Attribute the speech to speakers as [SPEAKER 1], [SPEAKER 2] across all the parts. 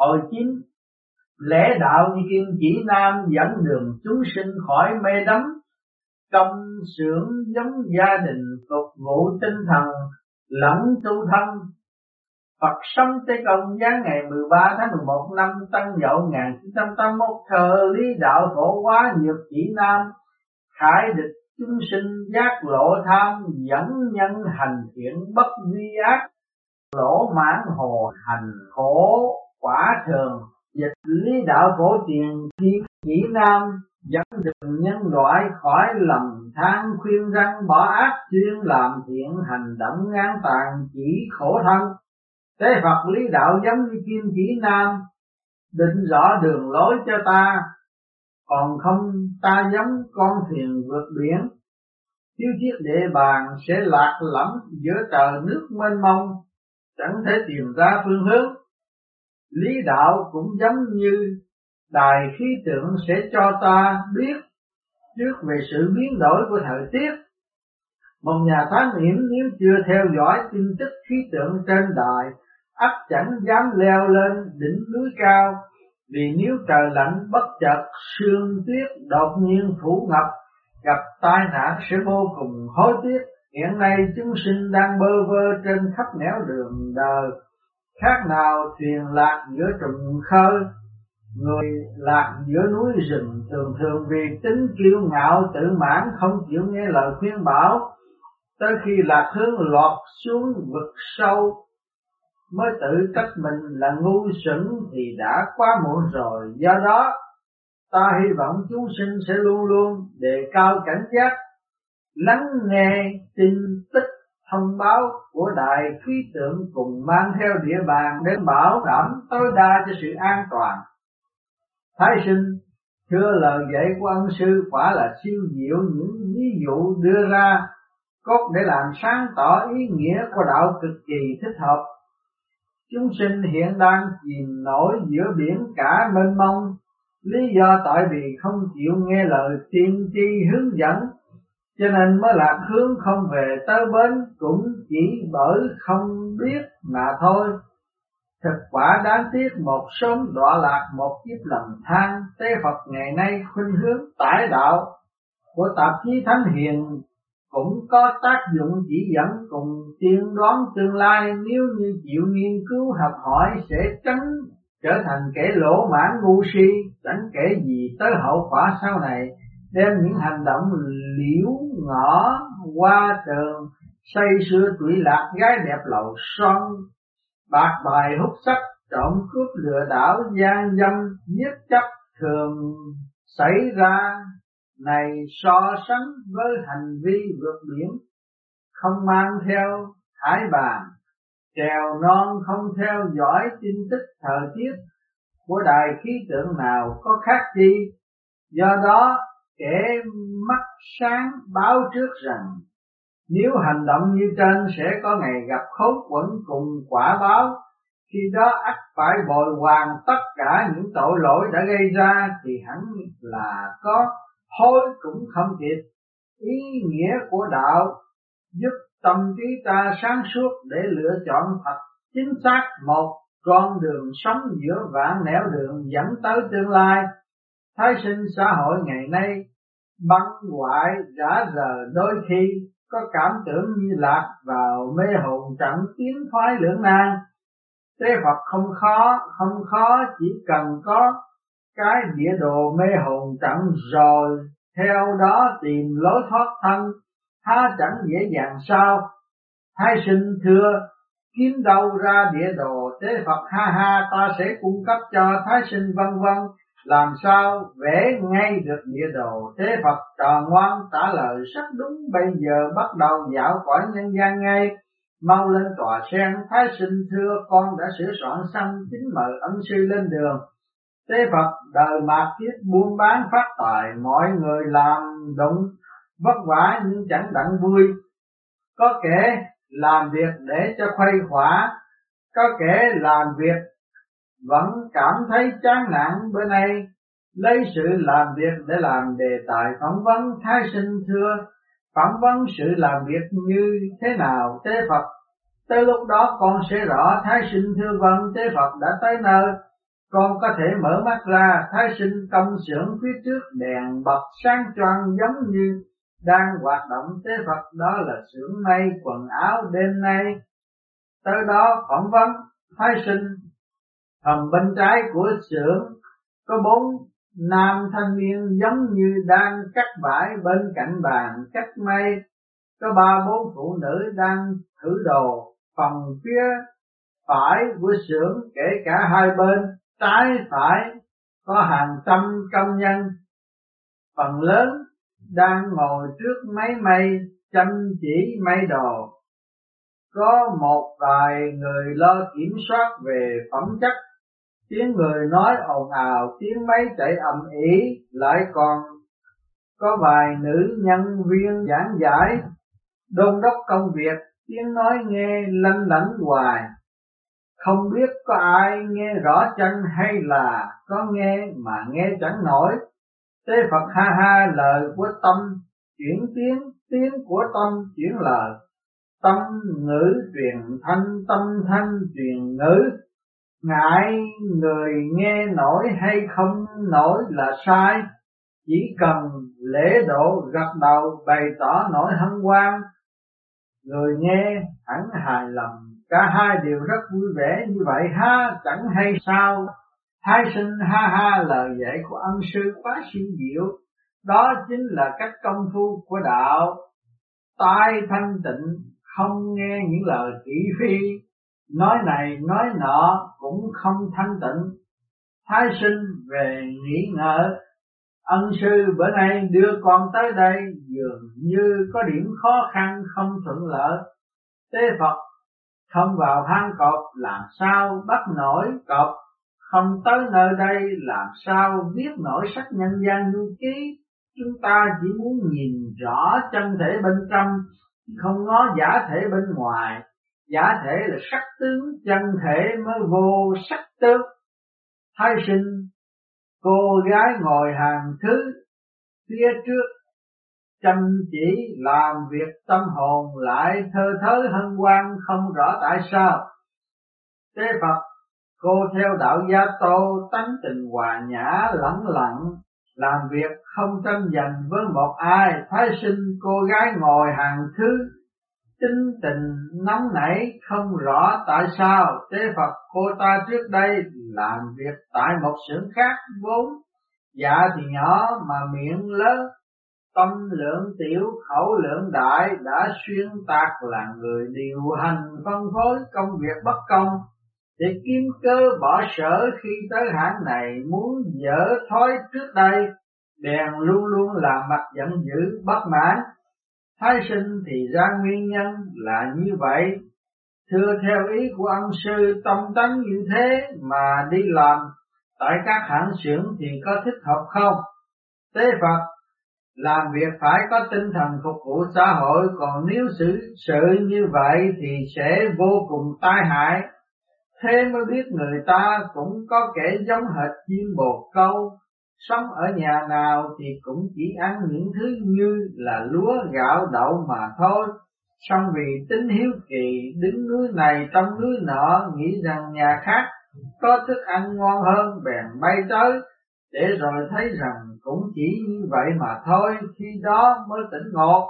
[SPEAKER 1] Hồi chín Lễ đạo như kim chỉ nam dẫn đường chúng sinh khỏi mê đắm. Công sưởng giống gia đình phục vụ tinh thần, lẫn tu thân. Phật sống Tây Công giáng ngày 13 tháng 11 năm Tân Dậu 1981 thờ lý đạo phổ hóa nhược chỉ nam. Khải địch chúng sinh giác lộ tham, dẫn nhân hành thiện bất vi ác. Lỗ mãn hồ hành khổ quả thường. Dịch lý đạo phổ tiền khi chỉ nam dẫn đường nhân loại khỏi lầm than khuyên răng, bỏ ác chuyên làm thiện hành động ngang tàn chỉ khổ thân. Thế Phật lý đạo giống như kim chỉ nam, định rõ đường lối cho ta. Còn không, ta giống con thuyền vượt biển. Thiếu chiếc địa bàn sẽ lạc lõng giữa trời nước mênh mông, chẳng thể tìm ra phương hướng lý đạo cũng giống như đài khí tượng sẽ cho ta biết trước về sự biến đổi của thời tiết. Một nhà thám hiểm nếu chưa theo dõi tin tức khí tượng trên đài, ắt chẳng dám leo lên đỉnh núi cao, vì nếu trời lạnh bất chợt, sương tuyết đột nhiên phủ ngập, gặp tai nạn sẽ vô cùng hối tiếc. Hiện nay chúng sinh đang bơ vơ trên khắp nẻo đường đời khác nào thuyền lạc giữa trùng khơi, người lạc giữa núi rừng thường thường vì tính kiêu ngạo tự mãn không chịu nghe lời khuyên bảo, tới khi lạc hướng lọt xuống vực sâu mới tự trách mình là ngu xuẩn thì đã quá muộn rồi. Do đó, ta hy vọng chúng sinh sẽ luôn luôn đề cao cảnh giác, lắng nghe tin tức thông báo của đại khí tượng cùng mang theo địa bàn để bảo đảm tối đa cho sự an toàn. Thái sinh, thưa lời dạy của ân sư quả là siêu diệu những ví dụ đưa ra cốt để làm sáng tỏ ý nghĩa của đạo cực kỳ thích hợp. Chúng sinh hiện đang chìm nổi giữa biển cả mênh mông, lý do tại vì không chịu nghe lời tiên tri hướng dẫn cho nên mới lạc hướng không về tới bến cũng chỉ bởi không biết mà thôi. Thực quả đáng tiếc một sớm đọa lạc một kiếp lầm than, tế Phật ngày nay khuynh hướng tải đạo của tạp chí Thánh Hiền cũng có tác dụng chỉ dẫn cùng tiên đoán tương lai. Nếu như chịu nghiên cứu học hỏi sẽ tránh trở thành kẻ lỗ mãn ngu si, chẳng kể gì tới hậu quả sau này đem những hành động liễu ngõ qua tường xây sửa tuổi lạc, gái đẹp lậu son, bạc bài hút sắc, trộm cướp lừa đảo, gian dâm, giết chấp thường xảy ra, này so sánh với hành vi vượt biển, không mang theo hải bàn, trèo non không theo dõi tin tức thời tiết của đài khí tượng nào có khác chi do đó kẻ mắt sáng báo trước rằng, nếu hành động như trên sẽ có ngày gặp khốn quẩn cùng quả báo. Khi đó ắt phải bồi hoàn tất cả những tội lỗi đã gây ra thì hẳn là có, hối cũng không kịp. Ý nghĩa của đạo, giúp tâm trí ta sáng suốt để lựa chọn thật chính xác một con đường sống giữa vạn nẻo đường dẫn tới tương lai. Thái sinh xã hội ngày nay băng hoại đã giờ đôi khi có cảm tưởng như lạc vào mê hồn chẳng tiến thoái lưỡng nan. Tế Phật không khó không khó, chỉ cần có cái địa đồ mê hồn chẳng rồi, theo đó tìm lối thoát thân há chẳng dễ dàng sao. Thái sinh thưa, kiếm đâu ra địa đồ, tế Phật ha ha, ta sẽ cung cấp cho thái sinh vân vân làm sao vẽ ngay được địa đồ? Thế Phật tròn ngoan trả lời rất đúng, bây giờ bắt đầu dạo cõi nhân gian ngay. Mau lên tòa sen, thái sinh thưa, con đã sửa soạn xong chính mời ân sư lên đường. Thế Phật đời mạt kiếp buôn bán phát tài, mọi người làm động vất vả nhưng chẳng đặng vui. Có kẻ làm việc để cho khuây khỏa, có kẻ làm việc vẫn cảm thấy chán nản bữa nay, lấy sự làm việc để làm đề tài phỏng vấn thái sinh thưa, phỏng vấn sự làm việc như thế nào tế Phật. Tới lúc đó con sẽ rõ thái sinh thưa vâng tế Phật đã tới nơi. Con có thể mở mắt ra, thái sinh công xưởng phía trước đèn bật sáng choang giống như đang hoạt động tế Phật, đó là xưởng may quần áo đêm nay. Tới đó phỏng vấn thái sinh phần bên trái của xưởng có bốn nam thanh niên giống như đang cắt vải bên cạnh bàn. Cắt may có ba bốn phụ nữ đang thử đồ phần phía phải của xưởng, kể cả hai bên. Trái phải có hàng trăm công nhân. Phần lớn đang ngồi trước máy may, chăm chỉ may đồ. Có một vài người lo kiểm soát về phẩm chất tiếng người nói ồn ào, tiếng máy chạy ầm ĩ, lại còn có vài nữ nhân viên giảng giải, đôn đốc công việc, tiếng nói nghe lanh lảnh hoài. Không biết có ai nghe rõ chân hay là có nghe mà nghe chẳng nổi. Tế phật ha ha lời của tâm, chuyển tiếng tiếng của tâm chuyển lời. Tâm ngữ truyền thanh, tâm thanh truyền ngữ ngại người nghe nổi hay không nổi là sai. Chỉ cần lễ độ gật đầu bày tỏ nỗi hân hoan. Người nghe hẳn hài lòng. Cả hai đều rất vui vẻ như vậy ha, chẳng hay sao? Thái sinh ha ha lời dạy của ân sư quá siêu diệu. Đó chính là cách công phu của đạo. Tai thanh tịnh, không nghe những lời thị phi nói này, nói nọ cũng không thanh tịnh. Thái sinh về nghĩ ngợi ân sư bữa nay đưa con tới đây dường như có điểm khó khăn không thuận lợi. Tế phật không vào hang cọp làm sao bắt nổi cọp? Không tới nơi đây làm sao viết nổi sách nhân gian du ký? Chúng ta chỉ muốn nhìn rõ chân thể bên trong, không ngó giả thể bên ngoài giả thể là sắc tướng, chân thể mới vô sắc tướng. Thái sinh, cô gái ngồi hàng thứ, phía trước, chăm chỉ làm việc tâm hồn lại thơ thớ hân hoan không rõ tại sao. Tế phật, cô theo đạo gia tô tánh tình hòa nhã, lẳng lặng, làm việc không tranh giành với một ai. Thái sinh, cô gái ngồi hàng thứ tính tình nóng nảy không rõ tại sao tế Phật cô ta trước đây làm việc tại một xưởng khác vốn dạ thì nhỏ mà miệng lớn, tâm lượng tiểu, khẩu lượng đại đã xuyên tạc là người điều hành phân phối công việc bất công. Để kiếm cơ bỏ sở khi tới hãng này muốn dở thói trước đây, bèn luôn luôn làm mặt giận dữ, bất mãn. Thái sinh thì ra nguyên nhân là như vậy. Thưa theo ý của ân sư, tâm tánh như thế mà đi làm, tại các hãng xưởng thì có thích hợp không? Tế Phật, làm việc phải có tinh thần phục vụ xã hội, còn nếu xử sự như vậy thì sẽ vô cùng tai hại. Thế mới biết người ta cũng có kẻ giống hệt chim bồ câu Sống ở nhà nào thì cũng chỉ ăn những thứ như là lúa, gạo, đậu mà thôi. song vì tính hiếu kỳ, đứng núi này, trong núi nọ, nghĩ rằng nhà khác có thức ăn ngon hơn, bèn bay tới để rồi thấy rằng cũng chỉ như vậy mà thôi, khi đó mới tỉnh ngộ.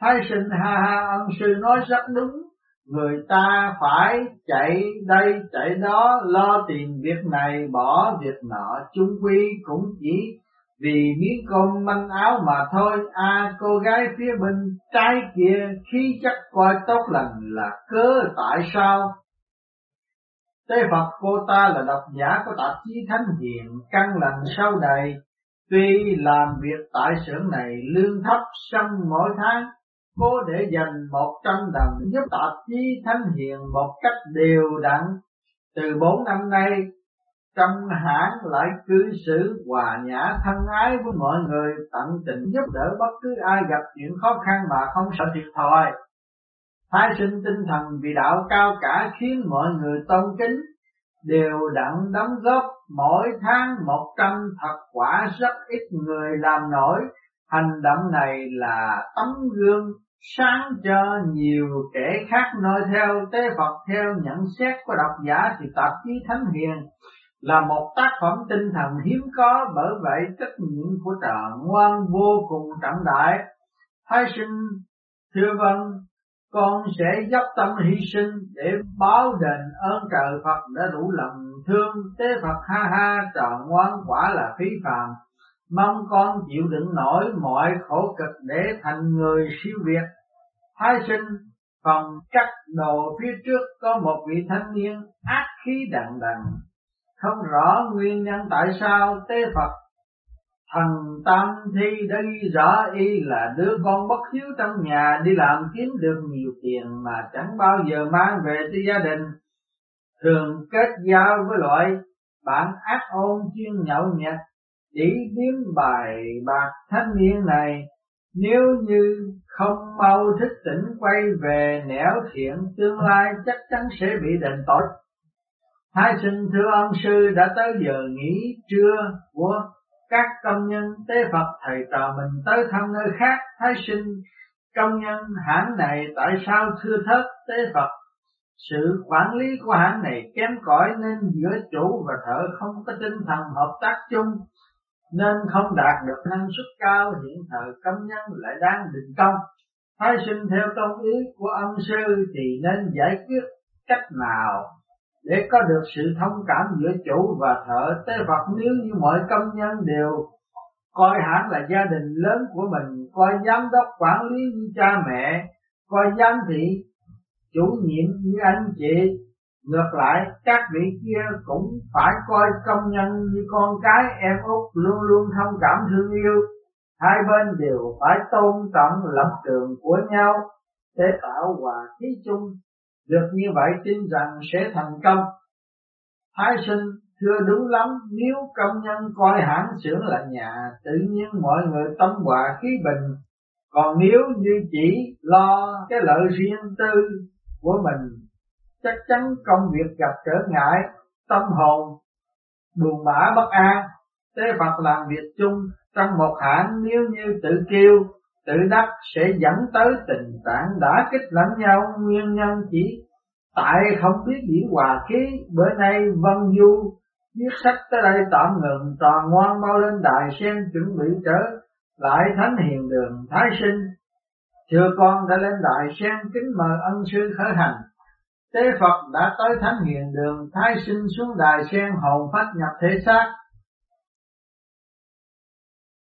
[SPEAKER 1] Thái sinh ha ha ân sư nói rất đúng người ta phải chạy đây chạy đó lo tìm việc này bỏ việc nọ. Chung quy cũng chỉ vì miếng cơm manh áo mà thôi. A à, cô gái phía bên trái kia khi chắc coi tốt lành là cớ tại sao? Tế Phật cô ta là độc giả của tạp chí Thánh Hiền. Căn lành sau này, Tuy làm việc tại xưởng này lương thấp sân mỗi tháng cô để dành một trăm đồng giúp tạp chí Thánh Hiền một cách đều đặn. Từ bốn năm nay, trong hãng lại cư xử hòa nhã thân ái với mọi người, tận tình giúp đỡ bất cứ ai gặp chuyện khó khăn mà không sợ thiệt thòi. Thái sinh tinh thần vì đạo cao cả khiến mọi người tôn kính, đều đặn đóng góp mỗi tháng một trăm thật quả rất ít người làm nổi. Hành động này là tấm gương sáng cho nhiều kẻ khác noi theo, tế Phật theo nhận xét của độc giả thì tạp chí Thánh Hiền là một tác phẩm tinh thần hiếm có bởi vậy trách nhiệm của trời ngoan vô cùng trọng đại. Thái sinh, thưa vâng con sẽ dốc tâm hy sinh để báo đền ơn trời Phật đã đủ lòng thương. Tế Phật ha ha trời ngoan quả là phí phàm mong con chịu đựng nổi mọi khổ cực để thành người siêu việt. Thái sinh, phòng cắt đồ phía trước có một vị thanh niên ác khí đằng đằng. Không rõ nguyên nhân tại sao tế Phật, thần tam thi đã ghi rõ y là đứa con bất hiếu trong nhà đi làm kiếm được nhiều tiền mà chẳng bao giờ mang về cho gia đình. Thường kết giao với loại bạn ác ôn chuyên nhậu nhẹt chỉ kiếm bài bạc thanh niên này, nếu như không mau thức tỉnh quay về nẻo thiện, tương lai chắc chắn sẽ bị đền tội. Thái sinh thưa ông sư, đã tới giờ nghỉ trưa của các công nhân tế Phật thầy trò mình tới thăm nơi khác. Thái sinh công nhân hãng này tại sao thưa thớt tế Phật? Sự quản lý của hãng này kém cỏi nên giữa chủ và thợ không có tinh thần hợp tác chung nên không đạt được năng suất cao, hiện thời công nhân lại đang định công. Thái sinh theo công ý của ông sư thì nên giải quyết cách nào để có được sự thông cảm giữa chủ và thợ tế Phật. Nếu như mọi công nhân đều coi hãng là gia đình lớn của mình, coi giám đốc, quản lý như cha mẹ, coi giám thị chủ nhiệm như anh chị ngược lại, các vị kia cũng phải coi công nhân như con cái em út luôn luôn thông cảm thương yêu. Hai bên đều phải tôn trọng lập trường của nhau để tạo hòa khí chung. Được như vậy, tin rằng sẽ thành công. Thái sinh, thưa đúng lắm, nếu công nhân coi hãng xưởng là nhà, tự nhiên mọi người tâm hòa khí bình. Còn nếu như chỉ lo cái lợi riêng tư của mình chắc chắn công việc gặp trở ngại, tâm hồn, buồn bã bất an. Tế Phật làm việc chung trong một hãng nếu như tự kêu, tự đắc sẽ dẫn tới tình trạng đã kích lẫn nhau. Nguyên nhân chỉ tại không biết diễn hòa khí. Bữa nay Vân Du viết sách tới đây tạm ngừng tròn ngoan bao lên đài sen chuẩn bị trở lại thánh hiền đường thái sinh. Thưa con đã lên đài sen kính mời ân sư khởi hành tế Phật đã tới thánh hiền đường thái sinh xuống đài sen hồn phách nhập thể xác.